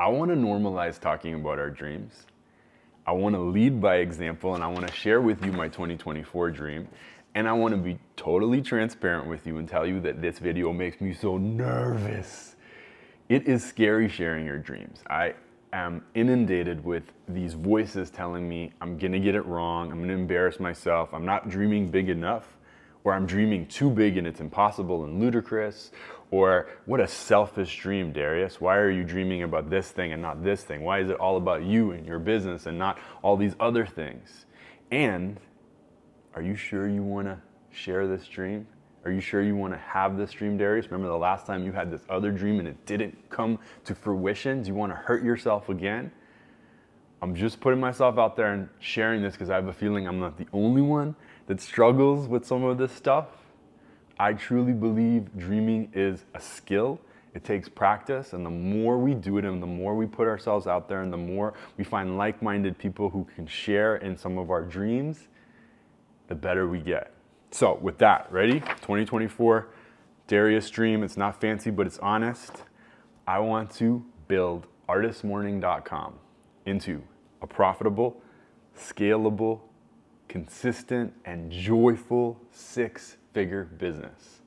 I want to normalize talking about our dreams. I want to lead by example and I want to share with you my 2024 dream. And I want to be totally transparent with you and tell you that this video makes me so nervous. It is scary sharing your dreams. I am inundated with these voices telling me I'm going to get it wrong, I'm going to embarrass myself, I'm not dreaming big enough, or I'm dreaming too big and it's impossible and ludicrous, or what a selfish dream, Darius. Why are you dreaming about this thing and not this thing? Why is it all about you and your business and not all these other things? And are you sure you want to share this dream? Are you sure you want to have this dream, Darius? Remember the last time you had this other dream and it didn't come to fruition? Do you want to hurt yourself again? I'm just putting myself out there and sharing this because I have a feeling I'm not the only one that struggles with some of this stuff. I truly believe dreaming is a skill. It takes practice, and the more we do it, and the more we put ourselves out there, and the more we find like minded people who can share in some of our dreams, the better we get. So, with that, ready? 2024, Darius Dream. It's not fancy, but it's honest. I want to build artistmorning.com into a profitable, scalable, consistent, and joyful six figure business.